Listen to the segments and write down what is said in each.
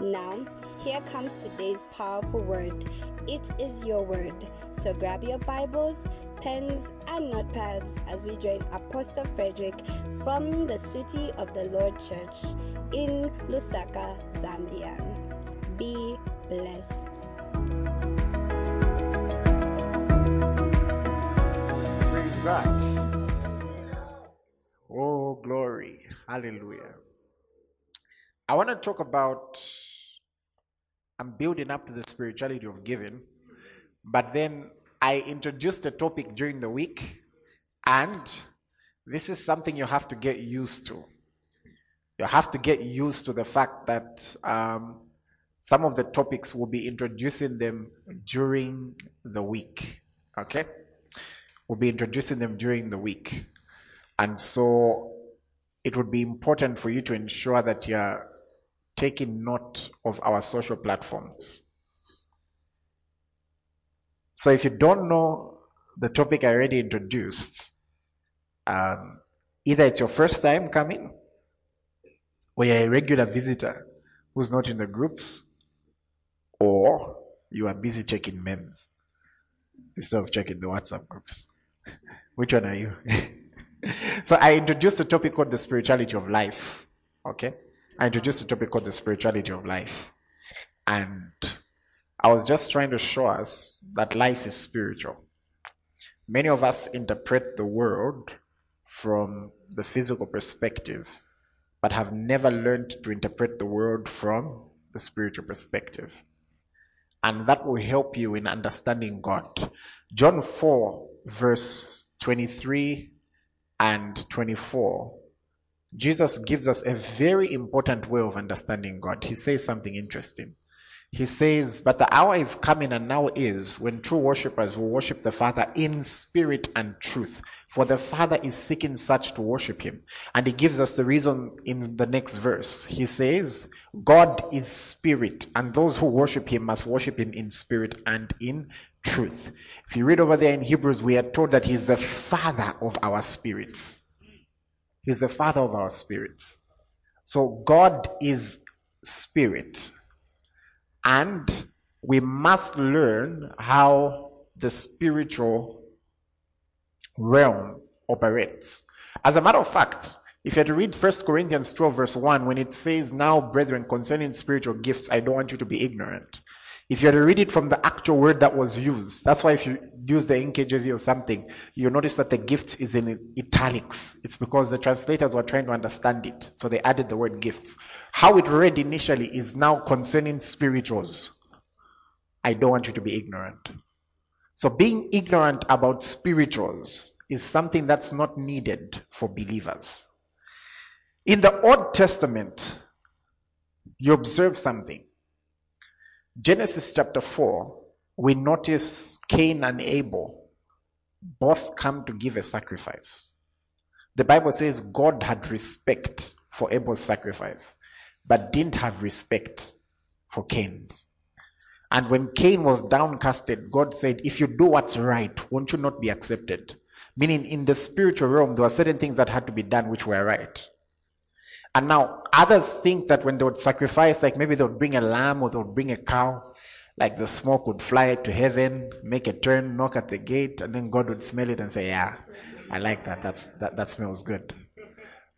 Now, here comes today's powerful word. It is your word. So grab your Bibles, pens, and notepads as we join Apostle Frederick from the City of the Lord Church in Lusaka, Zambia. Be blessed. Praise God. Oh, glory. Hallelujah. I want to talk about I'm building up to the spirituality of giving, but then I introduced a topic during the week, and this is something you have to get used to. You have to get used to the fact that um, some of the topics will be introducing them during the week. Okay? We'll be introducing them during the week. And so it would be important for you to ensure that you're taking note of our social platforms. So if you don't know the topic I already introduced, um, either it's your first time coming or you're a regular visitor who's not in the groups, or you are busy checking memes instead of checking the WhatsApp groups. Which one are you? so I introduced a topic called the spirituality of life. Okay? I introduced a topic called the spirituality of life. And I was just trying to show us that life is spiritual. Many of us interpret the world from the physical perspective, but have never learned to interpret the world from the spiritual perspective. And that will help you in understanding God. John 4, verse 23 and 24 Jesus gives us a very important way of understanding God. He says something interesting. He says, But the hour is coming and now is when true worshippers will worship the Father in spirit and truth. For the Father is seeking such to worship him. And he gives us the reason in the next verse. He says, God is spirit, and those who worship him must worship him in spirit and in truth. If you read over there in Hebrews, we are told that he's the Father of our spirits. He's the Father of our spirits. So God is spirit. And we must learn how the spiritual realm operates. As a matter of fact, if you had to read 1 Corinthians 12, verse 1, when it says, Now, brethren, concerning spiritual gifts, I don't want you to be ignorant. If you had to read it from the actual word that was used, that's why if you use the NKJV or something, you notice that the gifts is in italics. It's because the translators were trying to understand it. So they added the word gifts. How it read initially is now concerning spirituals. I don't want you to be ignorant. So being ignorant about spirituals is something that's not needed for believers. In the Old Testament, you observe something. Genesis chapter 4, we notice Cain and Abel both come to give a sacrifice. The Bible says God had respect for Abel's sacrifice, but didn't have respect for Cain's. And when Cain was downcasted, God said, If you do what's right, won't you not be accepted? Meaning, in the spiritual realm, there were certain things that had to be done which were right. And now others think that when they would sacrifice, like maybe they would bring a lamb or they would bring a cow, like the smoke would fly to heaven, make a turn, knock at the gate, and then God would smell it and say, Yeah, I like that. That's, that, that smells good.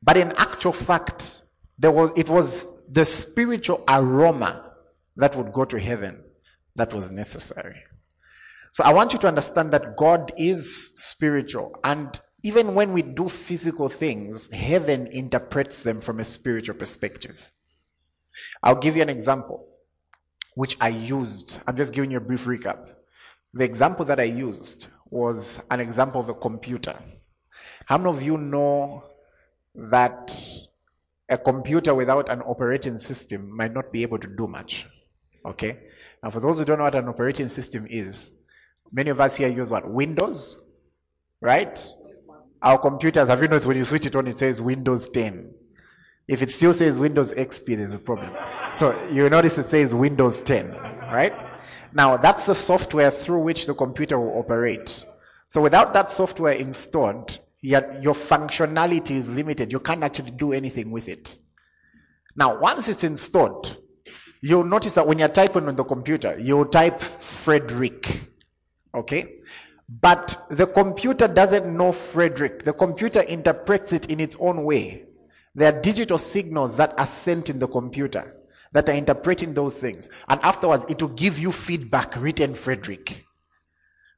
But in actual fact, there was, it was the spiritual aroma that would go to heaven that was necessary. So I want you to understand that God is spiritual and even when we do physical things, heaven interprets them from a spiritual perspective. I'll give you an example which I used. I'm just giving you a brief recap. The example that I used was an example of a computer. How many of you know that a computer without an operating system might not be able to do much? Okay? Now, for those who don't know what an operating system is, many of us here use what? Windows, right? Our computers, have you noticed when you switch it on, it says Windows 10. If it still says Windows XP, there's a problem. So you notice it says Windows 10, right? Now, that's the software through which the computer will operate. So without that software installed, your, your functionality is limited. You can't actually do anything with it. Now, once it's installed, you'll notice that when you're typing on the computer, you'll type Frederick. Okay? But the computer doesn't know Frederick. The computer interprets it in its own way. There are digital signals that are sent in the computer that are interpreting those things. And afterwards, it will give you feedback written Frederick.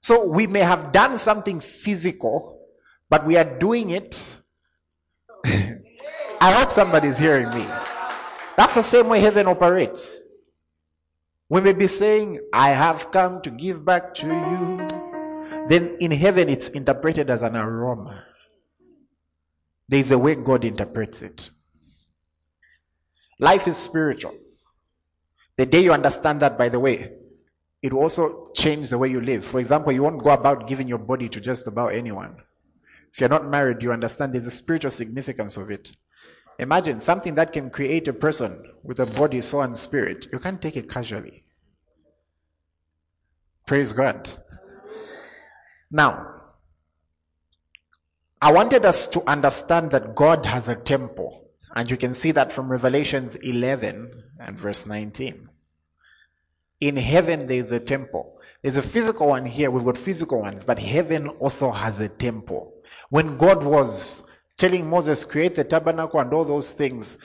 So we may have done something physical, but we are doing it. I hope somebody's hearing me. That's the same way heaven operates. We may be saying, I have come to give back to you. Then in heaven, it's interpreted as an aroma. There's a way God interprets it. Life is spiritual. The day you understand that, by the way, it will also change the way you live. For example, you won't go about giving your body to just about anyone. If you're not married, you understand there's a spiritual significance of it. Imagine something that can create a person with a body, soul, and spirit. You can't take it casually. Praise God. Now, I wanted us to understand that God has a temple. And you can see that from Revelations 11 and verse 19. In heaven, there is a temple. There's a physical one here. We've got physical ones, but heaven also has a temple. When God was telling Moses, create the tabernacle and all those things,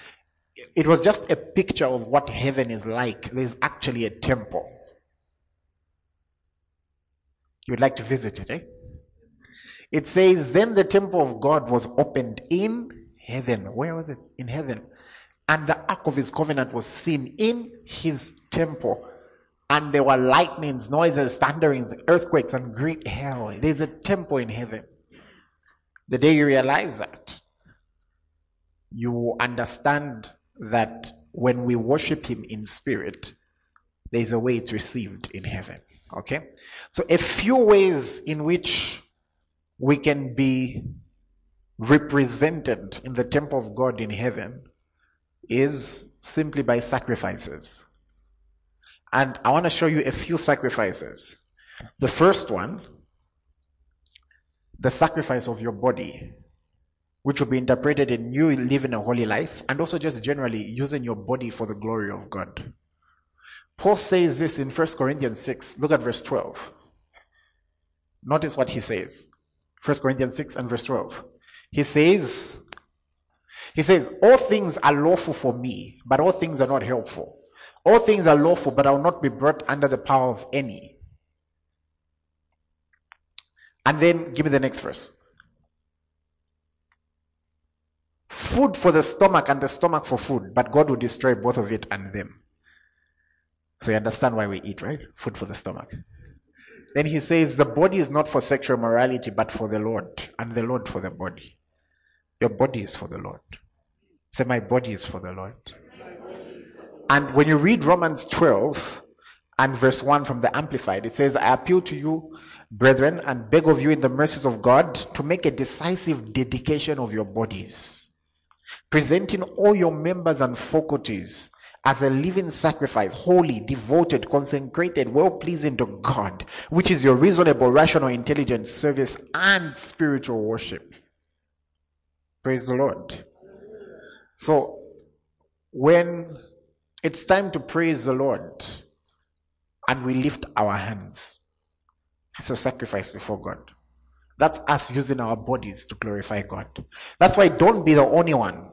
it was just a picture of what heaven is like. There's actually a temple. You'd like to visit it, eh? It says, Then the temple of God was opened in heaven. Where was it? In heaven. And the ark of his covenant was seen in his temple. And there were lightnings, noises, thunderings, earthquakes, and great hail. There's a temple in heaven. The day you realize that, you understand that when we worship him in spirit, there's a way it's received in heaven. Okay? So, a few ways in which we can be represented in the temple of God in heaven is simply by sacrifices. And I want to show you a few sacrifices. The first one, the sacrifice of your body, which will be interpreted in you living a holy life and also just generally using your body for the glory of God. Paul says this in 1 Corinthians 6. Look at verse 12. Notice what he says. 1 Corinthians 6 and verse 12. He says, he says, all things are lawful for me, but all things are not helpful. All things are lawful, but I will not be brought under the power of any. And then give me the next verse. Food for the stomach and the stomach for food, but God will destroy both of it and them. So you understand why we eat, right? Food for the stomach. Then he says, The body is not for sexual morality, but for the Lord, and the Lord for the body. Your body is for the Lord. Say, My body is for the Lord. And when you read Romans 12 and verse 1 from the Amplified, it says, I appeal to you, brethren, and beg of you in the mercies of God to make a decisive dedication of your bodies, presenting all your members and faculties as a living sacrifice, holy, devoted, consecrated, well pleasing to God, which is your reasonable, rational, intelligent service and spiritual worship. Praise the Lord. So, when it's time to praise the Lord and we lift our hands, it's a sacrifice before God. That's us using our bodies to glorify God. That's why don't be the only one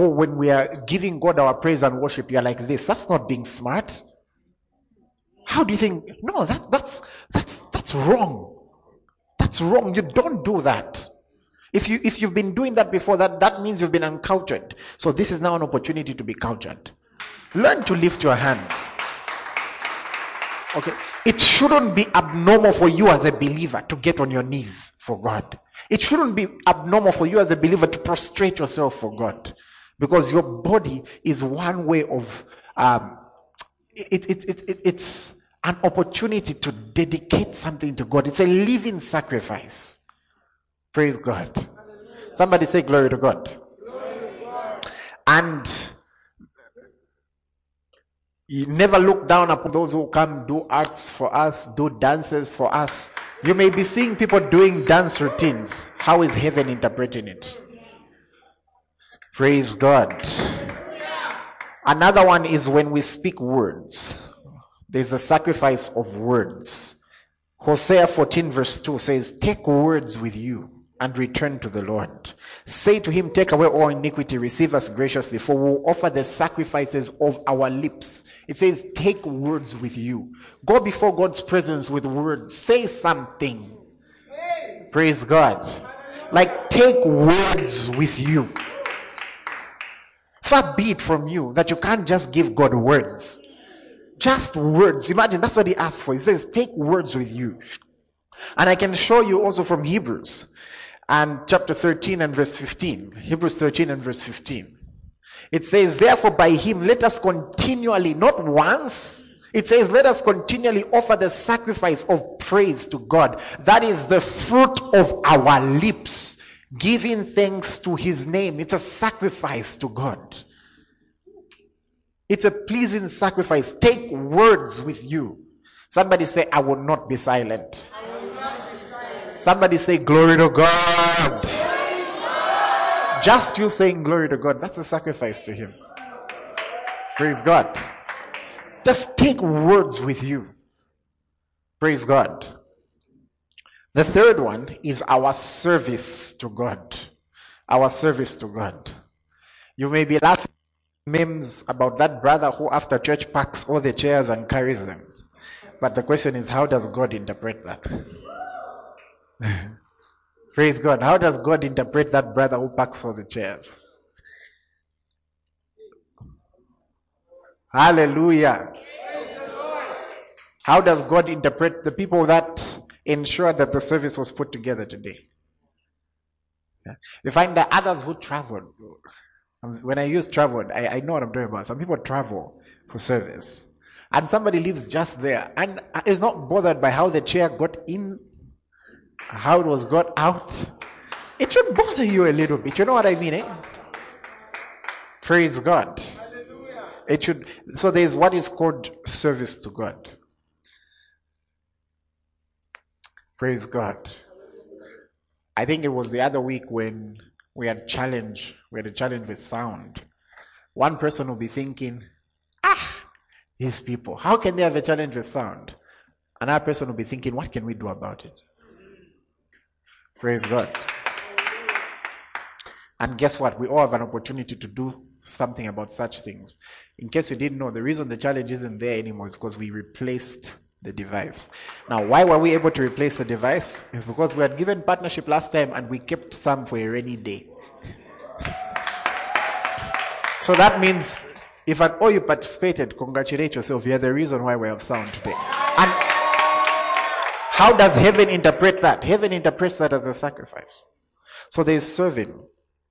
when we are giving God our praise and worship, you're like this. That's not being smart. How do you think? No, that, that's, that's, that's wrong. That's wrong. You don't do that. If you, if you've been doing that before, that, that means you've been uncultured. So this is now an opportunity to be cultured. Learn to lift your hands. Okay. It shouldn't be abnormal for you as a believer to get on your knees for God. It shouldn't be abnormal for you as a believer to prostrate yourself for God. Because your body is one way of, um, it, it, it, it, it's an opportunity to dedicate something to God. It's a living sacrifice. Praise God. Somebody say glory to God. Glory to God. And you never look down upon those who come do arts for us, do dances for us. You may be seeing people doing dance routines. How is heaven interpreting it? Praise God. Another one is when we speak words. There's a sacrifice of words. Hosea 14 verse 2 says, Take words with you and return to the Lord. Say to him, Take away all iniquity, receive us graciously, for we will offer the sacrifices of our lips. It says, Take words with you. Go before God's presence with words. Say something. Praise God. Like, take words with you. Far be it from you that you can't just give God words. Just words. Imagine that's what he asked for. He says, Take words with you. And I can show you also from Hebrews and chapter 13 and verse 15. Hebrews 13 and verse 15. It says, Therefore, by him let us continually, not once, it says, Let us continually offer the sacrifice of praise to God. That is the fruit of our lips, giving thanks to his name. It's a sacrifice to God. It's a pleasing sacrifice. Take words with you. Somebody say, I will not be silent. Somebody say, Glory to God. Just you saying glory to God, that's a sacrifice to Him. Praise God. Just take words with you. Praise God. The third one is our service to God. Our service to God. You may be laughing memes about that brother who after church packs all the chairs and carries them. But the question is, how does God interpret that? Praise God. How does God interpret that brother who packs all the chairs? Hallelujah. How does God interpret the people that ensure that the service was put together today? Yeah. You find that others who traveled, when I use traveled, I, I know what I'm talking about. Some people travel for service. And somebody lives just there and is not bothered by how the chair got in how it was got out, it should bother you a little bit. You know what I mean? Eh? Praise God. It should. So there is what is called service to God. Praise God. I think it was the other week when we had challenge. We had a challenge with sound. One person will be thinking, "Ah, these people. How can they have a challenge with sound?" Another person will be thinking, "What can we do about it?" Praise God. And guess what? We all have an opportunity to do something about such things. In case you didn't know, the reason the challenge isn't there anymore is because we replaced the device. Now, why were we able to replace the device? It's because we had given partnership last time and we kept some for a rainy day. So that means if at all you participated, congratulate yourself. You're the reason why we have sound today. And how does heaven interpret that? Heaven interprets that as a sacrifice. So there is serving.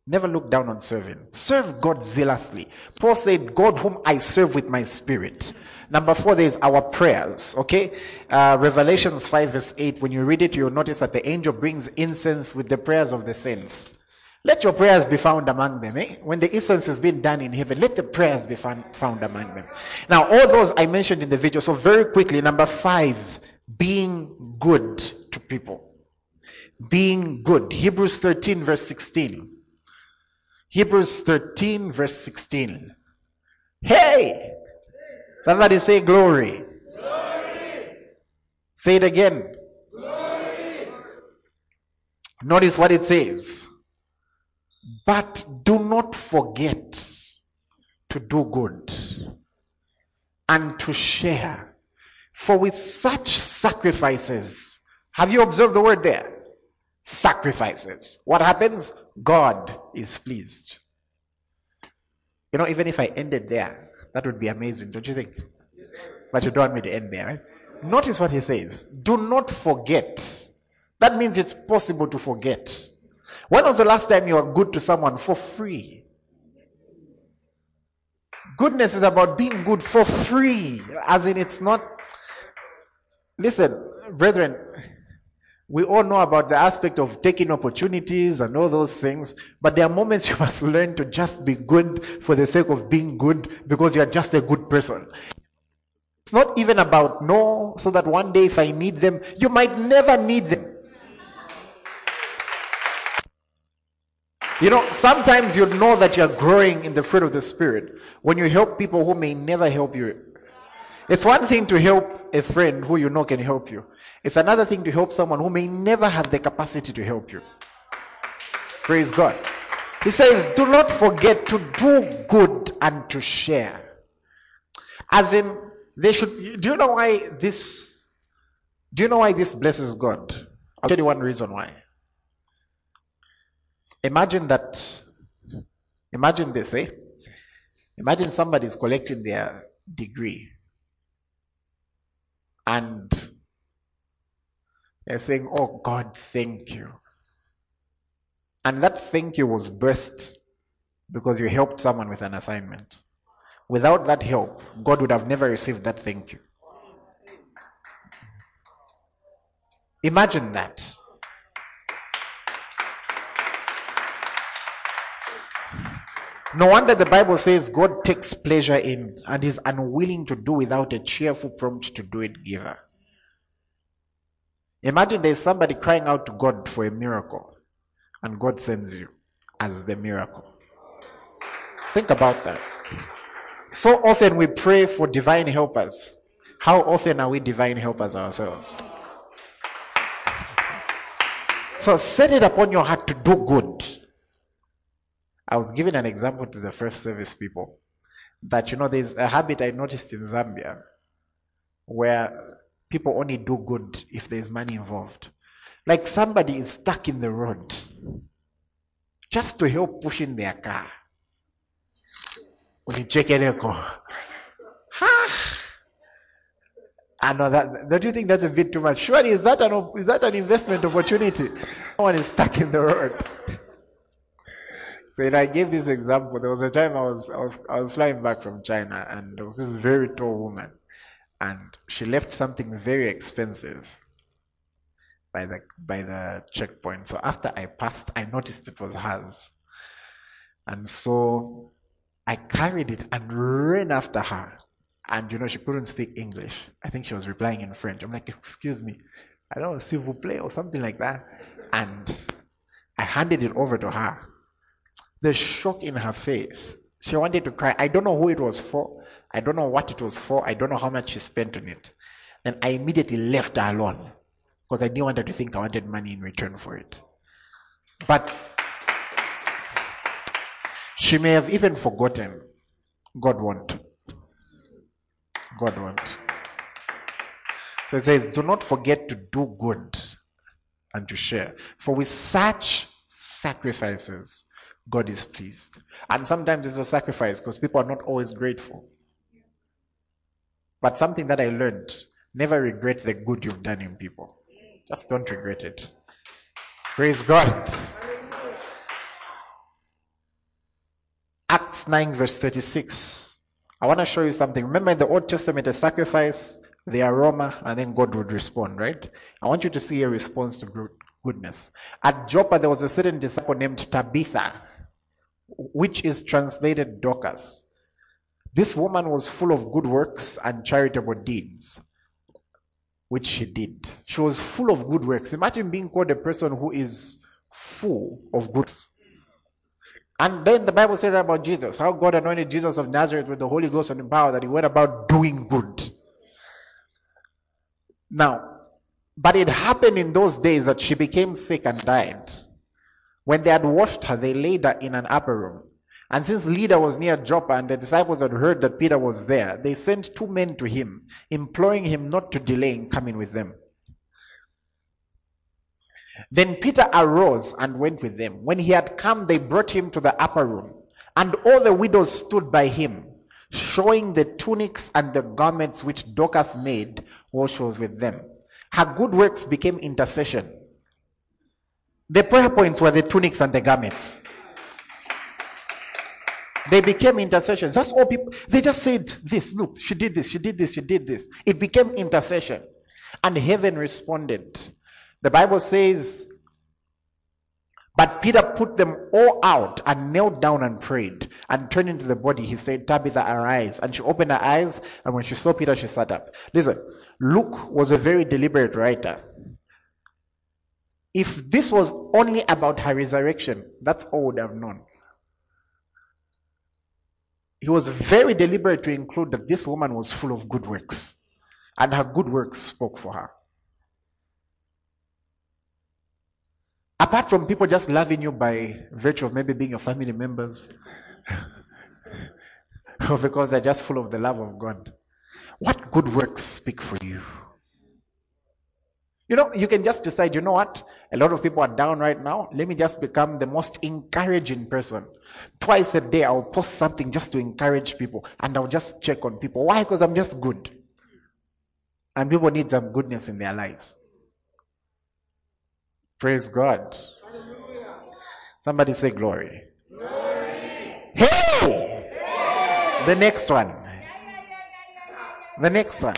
Never look down on serving. Serve God zealously. Paul said, God whom I serve with my spirit. Number four, there is our prayers. Okay? Uh, Revelations 5 verse 8. When you read it, you'll notice that the angel brings incense with the prayers of the saints. Let your prayers be found among them. Eh? When the incense has been done in heaven, let the prayers be found, found among them. Now, all those I mentioned in the video. So very quickly, number five, being good to people. Being good. Hebrews 13, verse 16. Hebrews 13, verse 16. Hey! Somebody say glory. glory. Say it again. Glory. Notice what it says. But do not forget to do good and to share for with such sacrifices, have you observed the word there? Sacrifices. What happens? God is pleased. You know, even if I ended there, That would be amazing, don't you think? But you don't want me to end there, right? Notice what he says. Do not forget. That means it's possible to forget. When was the last time you were good to someone for free? Goodness is about being good for free, as in it's not. Listen, brethren, we all know about the aspect of taking opportunities and all those things, but there are moments you must learn to just be good for the sake of being good because you're just a good person. It's not even about no, so that one day if I need them, you might never need them. You know, sometimes you know that you're growing in the fruit of the Spirit when you help people who may never help you. It's one thing to help a friend who you know can help you. It's another thing to help someone who may never have the capacity to help you. Praise God. He says, Do not forget to do good and to share. As in, they should. Do you know why this? Do you know why this blesses God? I'll tell you one reason why. Imagine that. Imagine this, eh? Imagine somebody is collecting their degree and they're saying, Oh God, thank you. And that thank you was birthed because you helped someone with an assignment. Without that help, God would have never received that thank you. Imagine that. No wonder the Bible says God takes pleasure in and is unwilling to do without a cheerful prompt to do it giver. Imagine there's somebody crying out to God for a miracle and God sends you as the miracle. Think about that. So often we pray for divine helpers. How often are we divine helpers ourselves? So set it upon your heart to do good. I was giving an example to the first service people that, you know, there's a habit I noticed in Zambia where people only do good if there's money involved. Like somebody is stuck in the road just to help pushing their car. Go, ha! I know that. Don't you think that's a bit too much? Surely, is that an is that an investment opportunity? No one is stuck in the road. So I gave this example. There was a time I was, I was I was flying back from China, and there was this very tall woman, and she left something very expensive by the by the checkpoint. So after I passed, I noticed it was hers, and so I carried it and ran after her. And you know, she couldn't speak English. I think she was replying in French. I'm like, excuse me, I don't know, s'il vous plaît, or something like that. And I handed it over to her. The shock in her face. She wanted to cry. I don't know who it was for. I don't know what it was for. I don't know how much she spent on it. And I immediately left her alone because I didn't want her to think I wanted money in return for it. But she may have even forgotten. God won't. God won't. So it says, Do not forget to do good and to share. For with such sacrifices, God is pleased. And sometimes it's a sacrifice because people are not always grateful. But something that I learned never regret the good you've done in people. Just don't regret it. Praise God. Acts 9, verse 36. I want to show you something. Remember in the Old Testament, a sacrifice, the aroma, and then God would respond, right? I want you to see a response to goodness. At Joppa, there was a certain disciple named Tabitha which is translated Dorcas. This woman was full of good works and charitable deeds, which she did. She was full of good works. Imagine being called a person who is full of good. And then the Bible says about Jesus, how God anointed Jesus of Nazareth with the Holy Ghost and power, that he went about doing good. Now, but it happened in those days that she became sick and died. When they had washed her, they laid her in an upper room. And since Lydda was near Joppa and the disciples had heard that Peter was there, they sent two men to him, imploring him not to delay in coming with them. Then Peter arose and went with them. When he had come, they brought him to the upper room, and all the widows stood by him. showing the tunics and the garments which Dorcas made while she was with them. Her good works became intercession. The prayer points were the tunics and the garments. They became intercessions. That's all people, they just said this, look, she did this, she did this, she did this. It became intercession. And heaven responded. The Bible says, but Peter put them all out and knelt down and prayed. And turning to the body, he said, Tabitha, arise. And she opened her eyes, and when she saw Peter, she sat up. Listen, Luke was a very deliberate writer. If this was only about her resurrection, that's all would have known. He was very deliberate to include that this woman was full of good works, and her good works spoke for her. Apart from people just loving you by virtue of maybe being your family members, or because they're just full of the love of God, what good works speak for you? You know, you can just decide, you know what? A lot of people are down right now. Let me just become the most encouraging person. Twice a day, I'll post something just to encourage people and I'll just check on people. Why? Because I'm just good. And people need some goodness in their lives. Praise God. Hallelujah. Somebody say glory. glory. Hey! hey! The next one. The next one.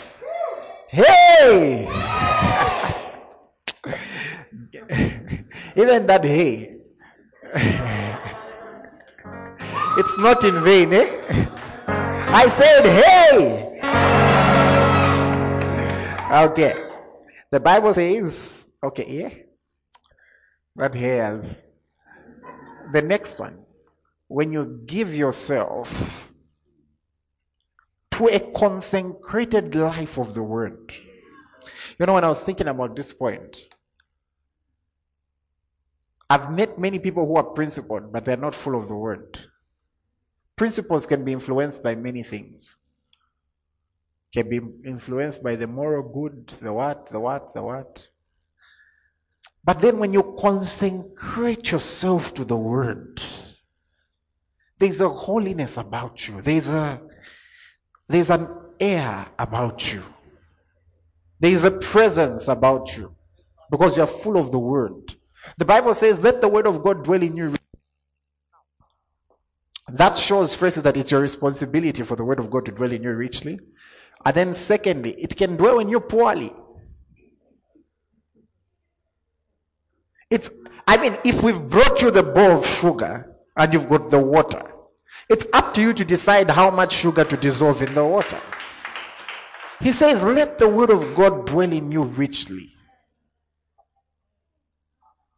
Hey! Even that hey. it's not in vain, eh? I said hey. Okay. The Bible says, okay, yeah that has the next one. When you give yourself to a consecrated life of the word. You know, when I was thinking about this point, I've met many people who are principled, but they're not full of the word. Principles can be influenced by many things. Can be influenced by the moral good, the what, the what, the what. But then when you consecrate yourself to the word, there's a holiness about you. There's a there's an air about you. There is a presence about you because you're full of the word. The Bible says, let the word of God dwell in you. That shows first that it's your responsibility for the word of God to dwell in you richly. And then secondly, it can dwell in you poorly. It's, I mean, if we've brought you the bowl of sugar and you've got the water, it's up to you to decide how much sugar to dissolve in the water. He says, Let the word of God dwell in you richly.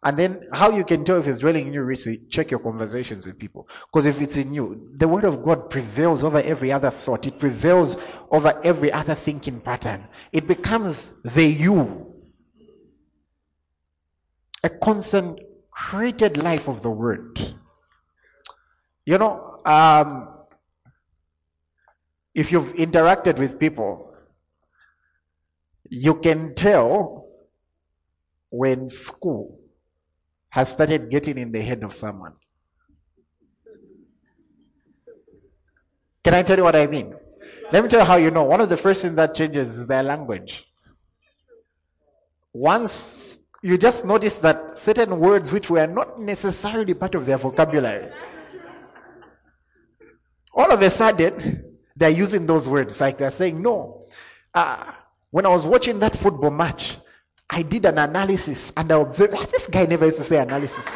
And then, how you can tell if it's dwelling in you richly, check your conversations with people. Because if it's in you, the word of God prevails over every other thought, it prevails over every other thinking pattern. It becomes the you a constant created life of the word. You know, um, if you've interacted with people, you can tell when school has started getting in the head of someone. Can I tell you what I mean? Let me tell you how you know. One of the first things that changes is their language. Once you just notice that certain words which were not necessarily part of their vocabulary, all of a sudden, they're using those words. Like they're saying, No, uh, when I was watching that football match, I did an analysis and I observed, oh, this guy never used to say analysis.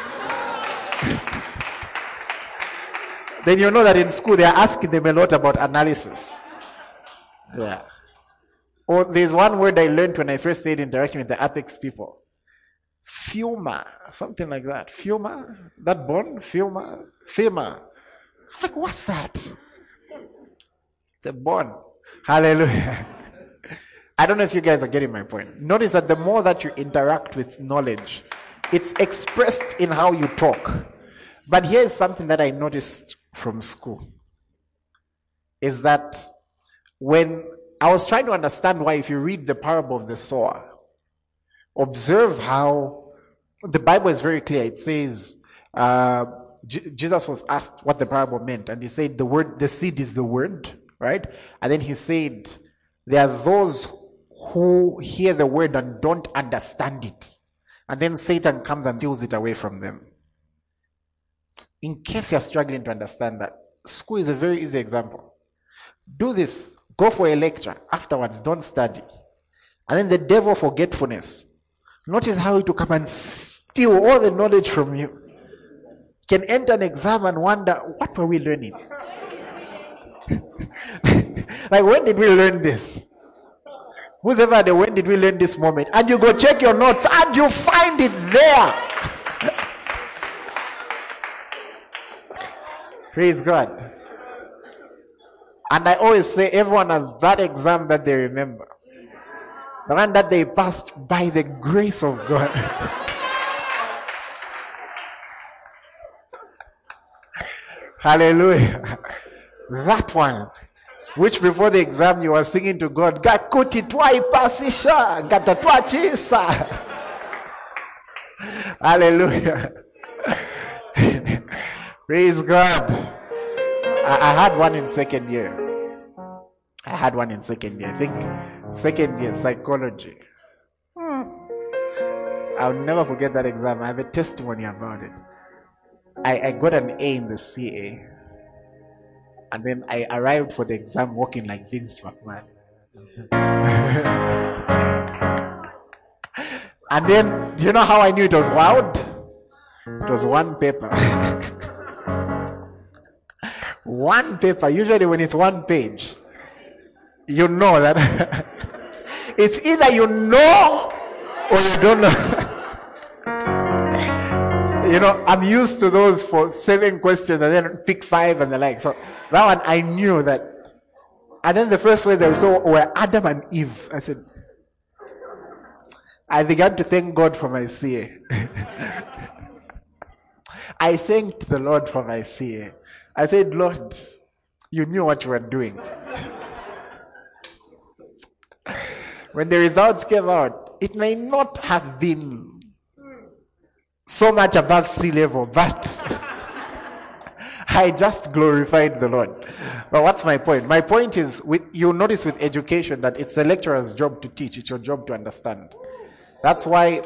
then you know that in school they're asking them a lot about analysis. Yeah. Or there's one word I learned when I first started interacting with the Apex people. Fiuma, something like that. Fiuma, that bone, Fiuma, Thema. Like, what's that? The bone. Hallelujah. I don't know if you guys are getting my point. Notice that the more that you interact with knowledge, it's expressed in how you talk. But here is something that I noticed from school is that when I was trying to understand why, if you read the parable of the sower, observe how the Bible is very clear. It says, uh, J- Jesus was asked what the parable meant, and he said, "The word, the seed is the word, Right? And then he said, There are those who hear the word and don't understand it. And then Satan comes and steals it away from them. In case you're struggling to understand that, school is a very easy example. Do this. Go for a lecture. Afterwards, don't study. And then the devil forgetfulness. Notice how it will come and steal all the knowledge from you. Can enter an exam and wonder, what were we learning? like, when did we learn this? Who's ever the when did we learn this moment? And you go check your notes and you find it there. Praise God. And I always say everyone has that exam that they remember. The one that they passed by the grace of God. Hallelujah. That one. Which before the exam you were singing to God, Gakuti twaipasisha, gatatwachisa. Hallelujah. Praise God. I, I had one in second year. I had one in second year. I think second year psychology. Hmm. I'll never forget that exam. I have a testimony about it. I, I got an A in the CA. And then I arrived for the exam walking like Vince McMahon. and then, do you know how I knew it was wild? It was one paper. one paper. Usually, when it's one page, you know that it's either you know or you don't know. You know, I'm used to those for seven questions and then pick five and the like. So that one I knew that. And then the first words I saw were Adam and Eve. I said, I began to thank God for my CA. I thanked the Lord for my CA. I said, Lord, you knew what you were doing. when the results came out, it may not have been so much above sea level, but I just glorified the Lord. But what's my point? My point is, with, you notice with education that it's the lecturer's job to teach, it's your job to understand. That's why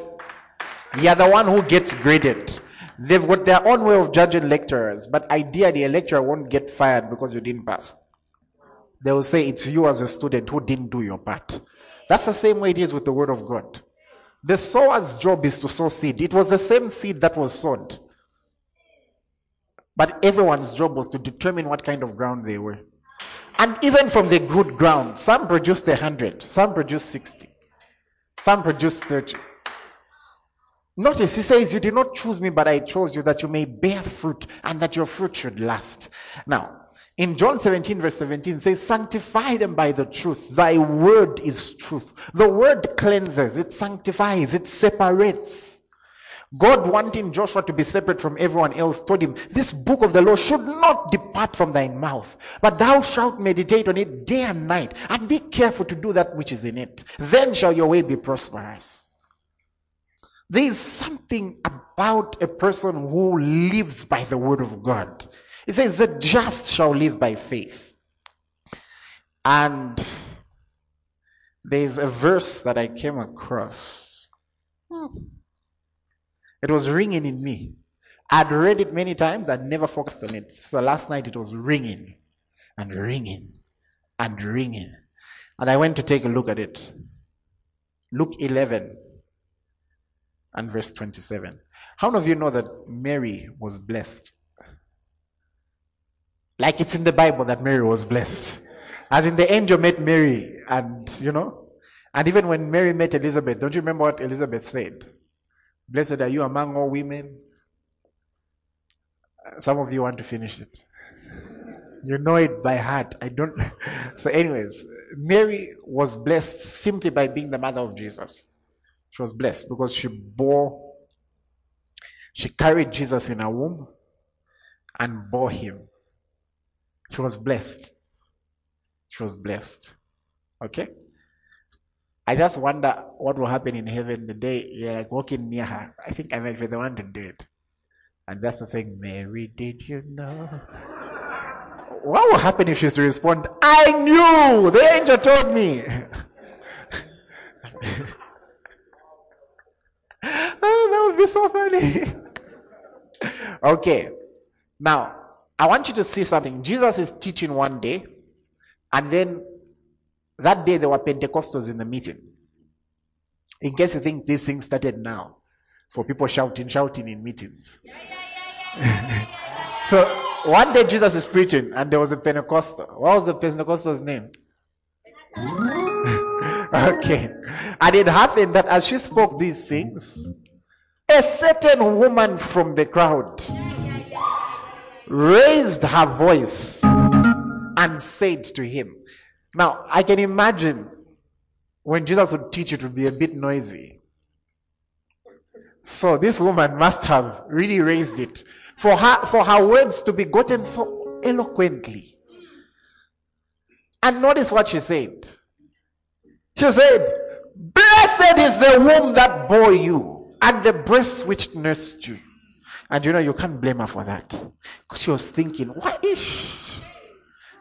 you're the one who gets graded. They've got their own way of judging lecturers, but ideally, a lecturer won't get fired because you didn't pass. They will say it's you as a student who didn't do your part. That's the same way it is with the Word of God. The sower's job is to sow seed. It was the same seed that was sown. But everyone's job was to determine what kind of ground they were. And even from the good ground, some produced a hundred, some produced 60, some produced 30. Notice he says, You did not choose me, but I chose you that you may bear fruit and that your fruit should last. Now, in John 17, verse 17, says, Sanctify them by the truth. Thy word is truth. The word cleanses, it sanctifies, it separates. God, wanting Joshua to be separate from everyone else, told him, This book of the law should not depart from thy mouth, but thou shalt meditate on it day and night, and be careful to do that which is in it. Then shall your way be prosperous. There is something about a person who lives by the word of God. It says, The just shall live by faith. And there's a verse that I came across. Hmm. It was ringing in me. I'd read it many times, I'd never focused on it. So last night it was ringing and ringing and ringing. And I went to take a look at it. Luke 11 and verse 27. How many of you know that Mary was blessed like it's in the Bible that Mary was blessed. As in the angel met Mary, and you know, and even when Mary met Elizabeth, don't you remember what Elizabeth said? Blessed are you among all women. Some of you want to finish it. You know it by heart. I don't. So, anyways, Mary was blessed simply by being the mother of Jesus. She was blessed because she bore, she carried Jesus in her womb and bore him. She was blessed. She was blessed. Okay? I just wonder what will happen in heaven the day you're like walking near her. I think I might be the one to do it. And just to think, Mary, did you know? what will happen if she's to respond, I knew, the angel told me. oh, that would be so funny. okay, now I want you to see something. Jesus is teaching one day, and then that day there were Pentecostals in the meeting. In case you think this thing started now, for people shouting, shouting in meetings. so one day Jesus is preaching, and there was a Pentecostal. What was the Pentecostal's name? okay. And it happened that as she spoke these things, a certain woman from the crowd raised her voice and said to him, Now, I can imagine when Jesus would teach it would be a bit noisy. So this woman must have really raised it for her, for her words to be gotten so eloquently. And notice what she said. She said, Blessed is the womb that bore you and the breast which nursed you. And you know, you can't blame her for that. Because she was thinking, what if?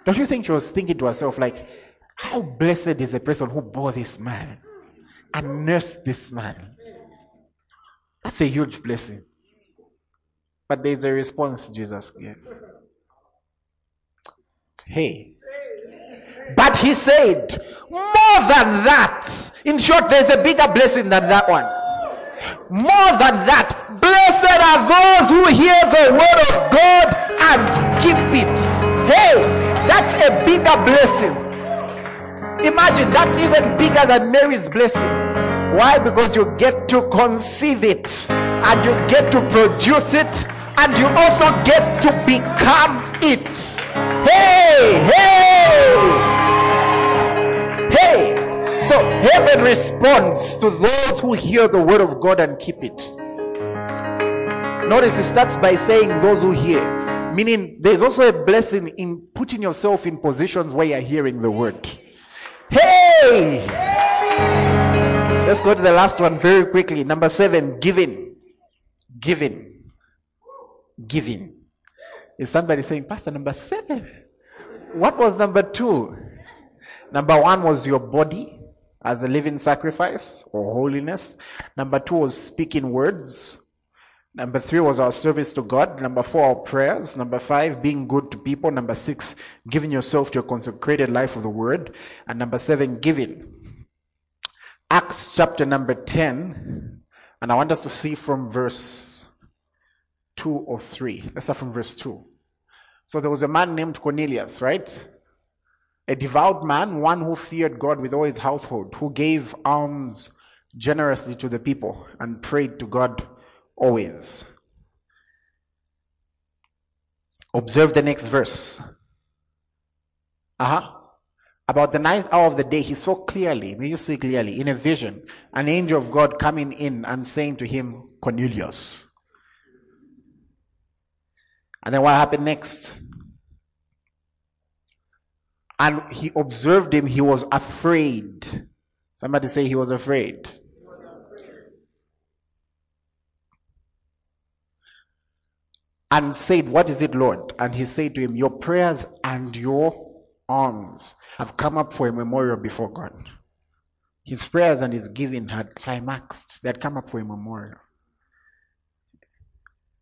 Don't you think she was thinking to herself, like, how blessed is the person who bore this man and nursed this man? That's a huge blessing. But there's a response Jesus gave. Hey. But he said, more than that. In short, there's a bigger blessing than that one. More than that, blessed are those who hear the word of God and keep it. Hey, that's a bigger blessing. Imagine that's even bigger than Mary's blessing. Why? Because you get to conceive it and you get to produce it and you also get to become it. Hey, hey. So heaven responds to those who hear the word of God and keep it. Notice it starts by saying those who hear, meaning there's also a blessing in putting yourself in positions where you're hearing the word. Hey! Let's go to the last one very quickly. Number seven, giving. Giving giving. Is somebody saying, Pastor, number seven? What was number two? Number one was your body as a living sacrifice or holiness. Number two was speaking words. Number three was our service to God. Number four, our prayers. Number five, being good to people. Number six, giving yourself to a consecrated life of the word. And number seven, giving. Acts chapter number 10. And I want us to see from verse 2 or 3. Let's start from verse 2. So there was a man named Cornelius, right? A devout man, one who feared God with all his household, who gave alms generously to the people and prayed to God always. Observe the next verse. Uh huh. About the ninth hour of the day, he saw clearly, may you see clearly, in a vision, an angel of God coming in and saying to him, Cornelius. And then what happened next? And he observed him, he was afraid. Somebody say he was afraid. And said, What is it, Lord? And he said to him, Your prayers and your alms have come up for a memorial before God. His prayers and his giving had climaxed, they had come up for a memorial.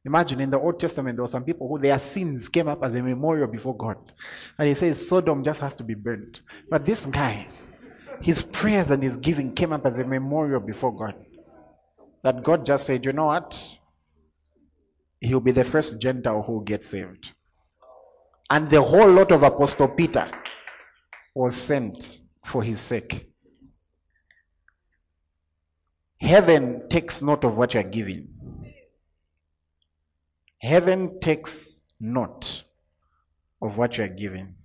Imagine in the Old Testament, there were some people who their sins came up as a memorial before God. And he says Sodom just has to be burnt. But this guy, his prayers and his giving came up as a memorial before God. That God just said, you know what? He'll be the first Gentile who gets saved. And the whole lot of Apostle Peter was sent for his sake. Heaven takes note of what you're giving. Heaven takes note of what you are giving.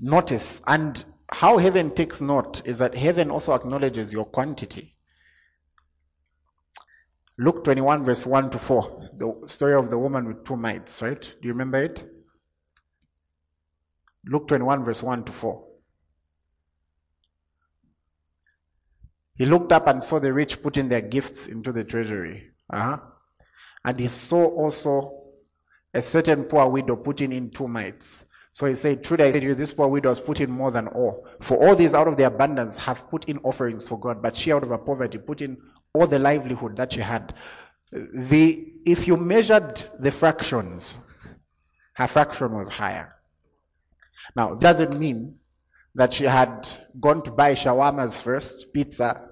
Notice, and how heaven takes note is that heaven also acknowledges your quantity. Luke 21, verse 1 to 4, the story of the woman with two mites, right? Do you remember it? Luke 21, verse 1 to 4. He looked up and saw the rich putting their gifts into the treasury. Uh-huh. And he saw also a certain poor widow putting in two mites. So he said, Truly I say to you, this poor widow has put in more than all. For all these out of the abundance have put in offerings for God, but she out of her poverty put in all the livelihood that she had. The, if you measured the fractions, her fraction was higher. Now, doesn't mean that she had gone to buy shawarmas first, pizza,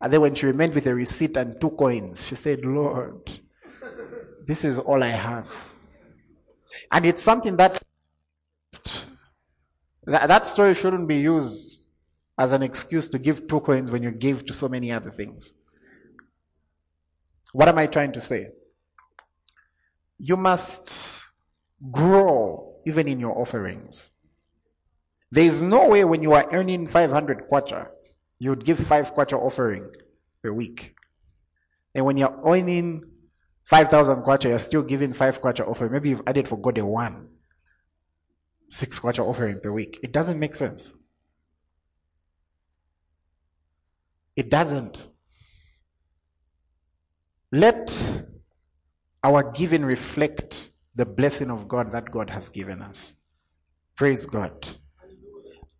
and then when she remained with a receipt and two coins, she said, Lord, this is all I have. And it's something that that story shouldn't be used as an excuse to give two coins when you give to so many other things. What am I trying to say? You must grow even in your offerings. There is no way when you are earning 500 kwacha, you would give 5 kwacha offering per week. And when you're earning 5,000 kwacha, you're still giving 5 kwacha offering. Maybe you've added for God a 1. 6 kwacha offering per week. It doesn't make sense. It doesn't. Let our giving reflect the blessing of God that God has given us. Praise God.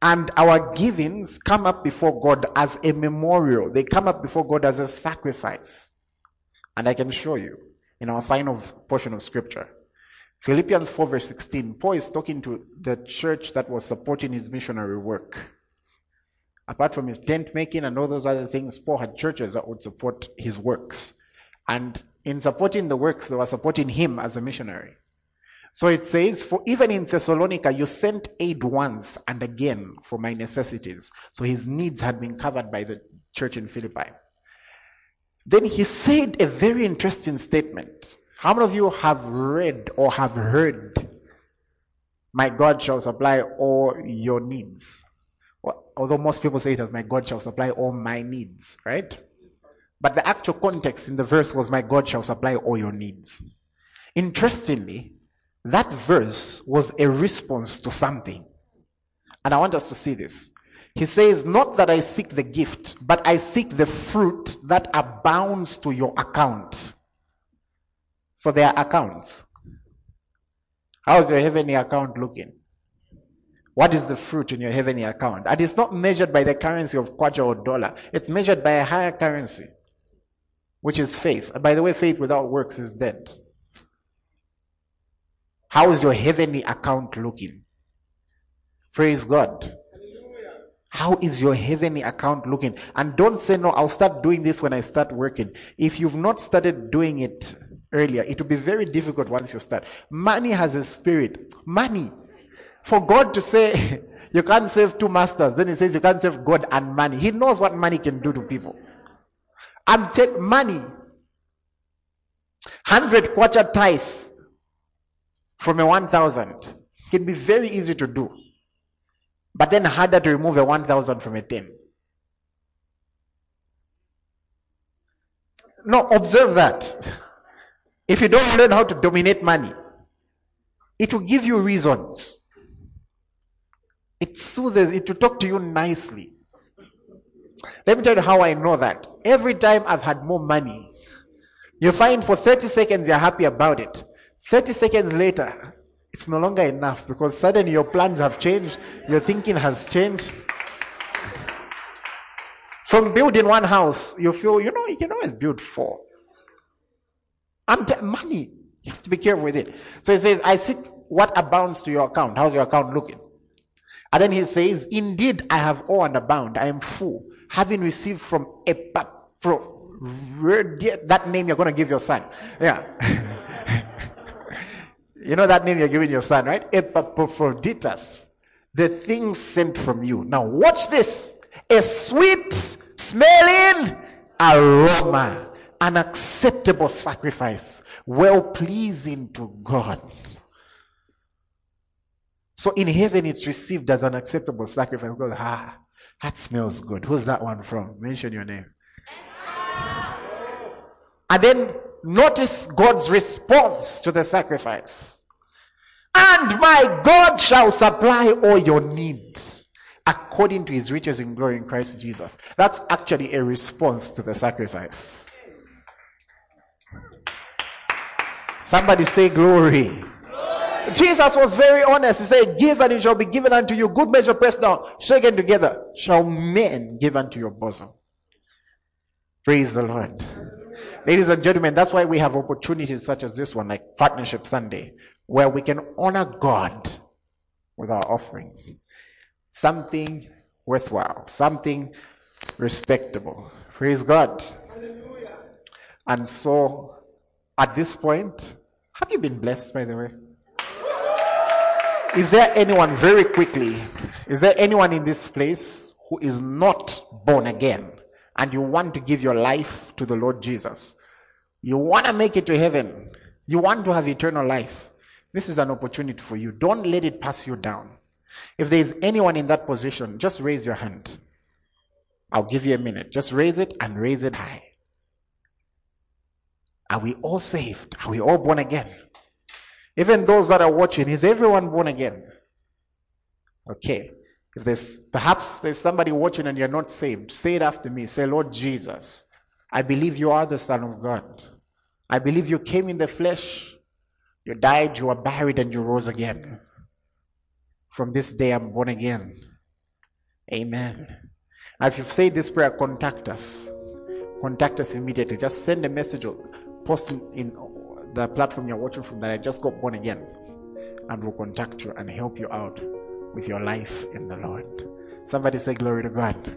And our givings come up before God as a memorial. They come up before God as a sacrifice. And I can show you in our final portion of scripture. Philippians 4 verse 16. Paul is talking to the church that was supporting his missionary work. Apart from his tent making and all those other things, Paul had churches that would support his works. And in supporting the works, they were supporting him as a missionary. So it says, For even in Thessalonica, you sent aid once and again for my necessities. So his needs had been covered by the church in Philippi. Then he said a very interesting statement. How many of you have read or have heard, My God shall supply all your needs? Well, although most people say it as, My God shall supply all my needs, right? But the actual context in the verse was, My God shall supply all your needs. Interestingly, that verse was a response to something. And I want us to see this. He says, Not that I seek the gift, but I seek the fruit that abounds to your account. So there are accounts. How's your heavenly account looking? What is the fruit in your heavenly account? And it's not measured by the currency of kwacha or dollar. It's measured by a higher currency which is faith. And by the way, faith without works is dead. How is your heavenly account looking? Praise God. How is your heavenly account looking? And don't say, no, I'll start doing this when I start working. If you've not started doing it earlier, it will be very difficult once you start. Money has a spirit. Money. For God to say, you can't save two masters, then he says you can't save God and money. He knows what money can do to people and take money, 100 kwacha tithe from a 1,000 can be very easy to do, but then harder to remove a 1,000 from a 10. No, observe that. If you don't learn how to dominate money, it will give you reasons. It soothes, it will talk to you nicely. Let me tell you how I know that. Every time I've had more money, you find for 30 seconds you're happy about it. 30 seconds later, it's no longer enough because suddenly your plans have changed, your thinking has changed. From building one house, you feel, you know, you can always build four. I'm money. You have to be careful with it. So he says, I seek what abounds to your account. How's your account looking? And then he says, Indeed, I have all and abound. I am full having received from Epaphroditus, that name you're going to give your son. Yeah. you know that name you're giving your son, right? Epaphroditus. The thing sent from you. Now watch this. A sweet smelling aroma. An acceptable sacrifice. Well pleasing to God. So in heaven, it's received as an acceptable sacrifice. God, ah, that smells good. Who's that one from? Mention your name. And then notice God's response to the sacrifice. And my God shall supply all your needs according to his riches in glory in Christ Jesus. That's actually a response to the sacrifice. Somebody say glory. Jesus was very honest. He said, Give and it shall be given unto you. Good measure pressed down, shaken together, shall men give unto your bosom. Praise the Lord. Ladies and gentlemen, that's why we have opportunities such as this one, like Partnership Sunday, where we can honor God with our offerings. Something worthwhile, something respectable. Praise God. And so, at this point, have you been blessed, by the way? Is there anyone, very quickly, is there anyone in this place who is not born again and you want to give your life to the Lord Jesus? You want to make it to heaven. You want to have eternal life. This is an opportunity for you. Don't let it pass you down. If there is anyone in that position, just raise your hand. I'll give you a minute. Just raise it and raise it high. Are we all saved? Are we all born again? Even those that are watching, is everyone born again? Okay. If there's perhaps there's somebody watching and you're not saved, say it after me. Say, Lord Jesus, I believe you are the Son of God. I believe you came in the flesh, you died, you were buried, and you rose again. From this day, I'm born again. Amen. Now, if you've said this prayer, contact us. Contact us immediately. Just send a message or post in the platform you're watching from that I just got born again. And we'll contact you and help you out with your life in the Lord. Somebody say, Glory to God.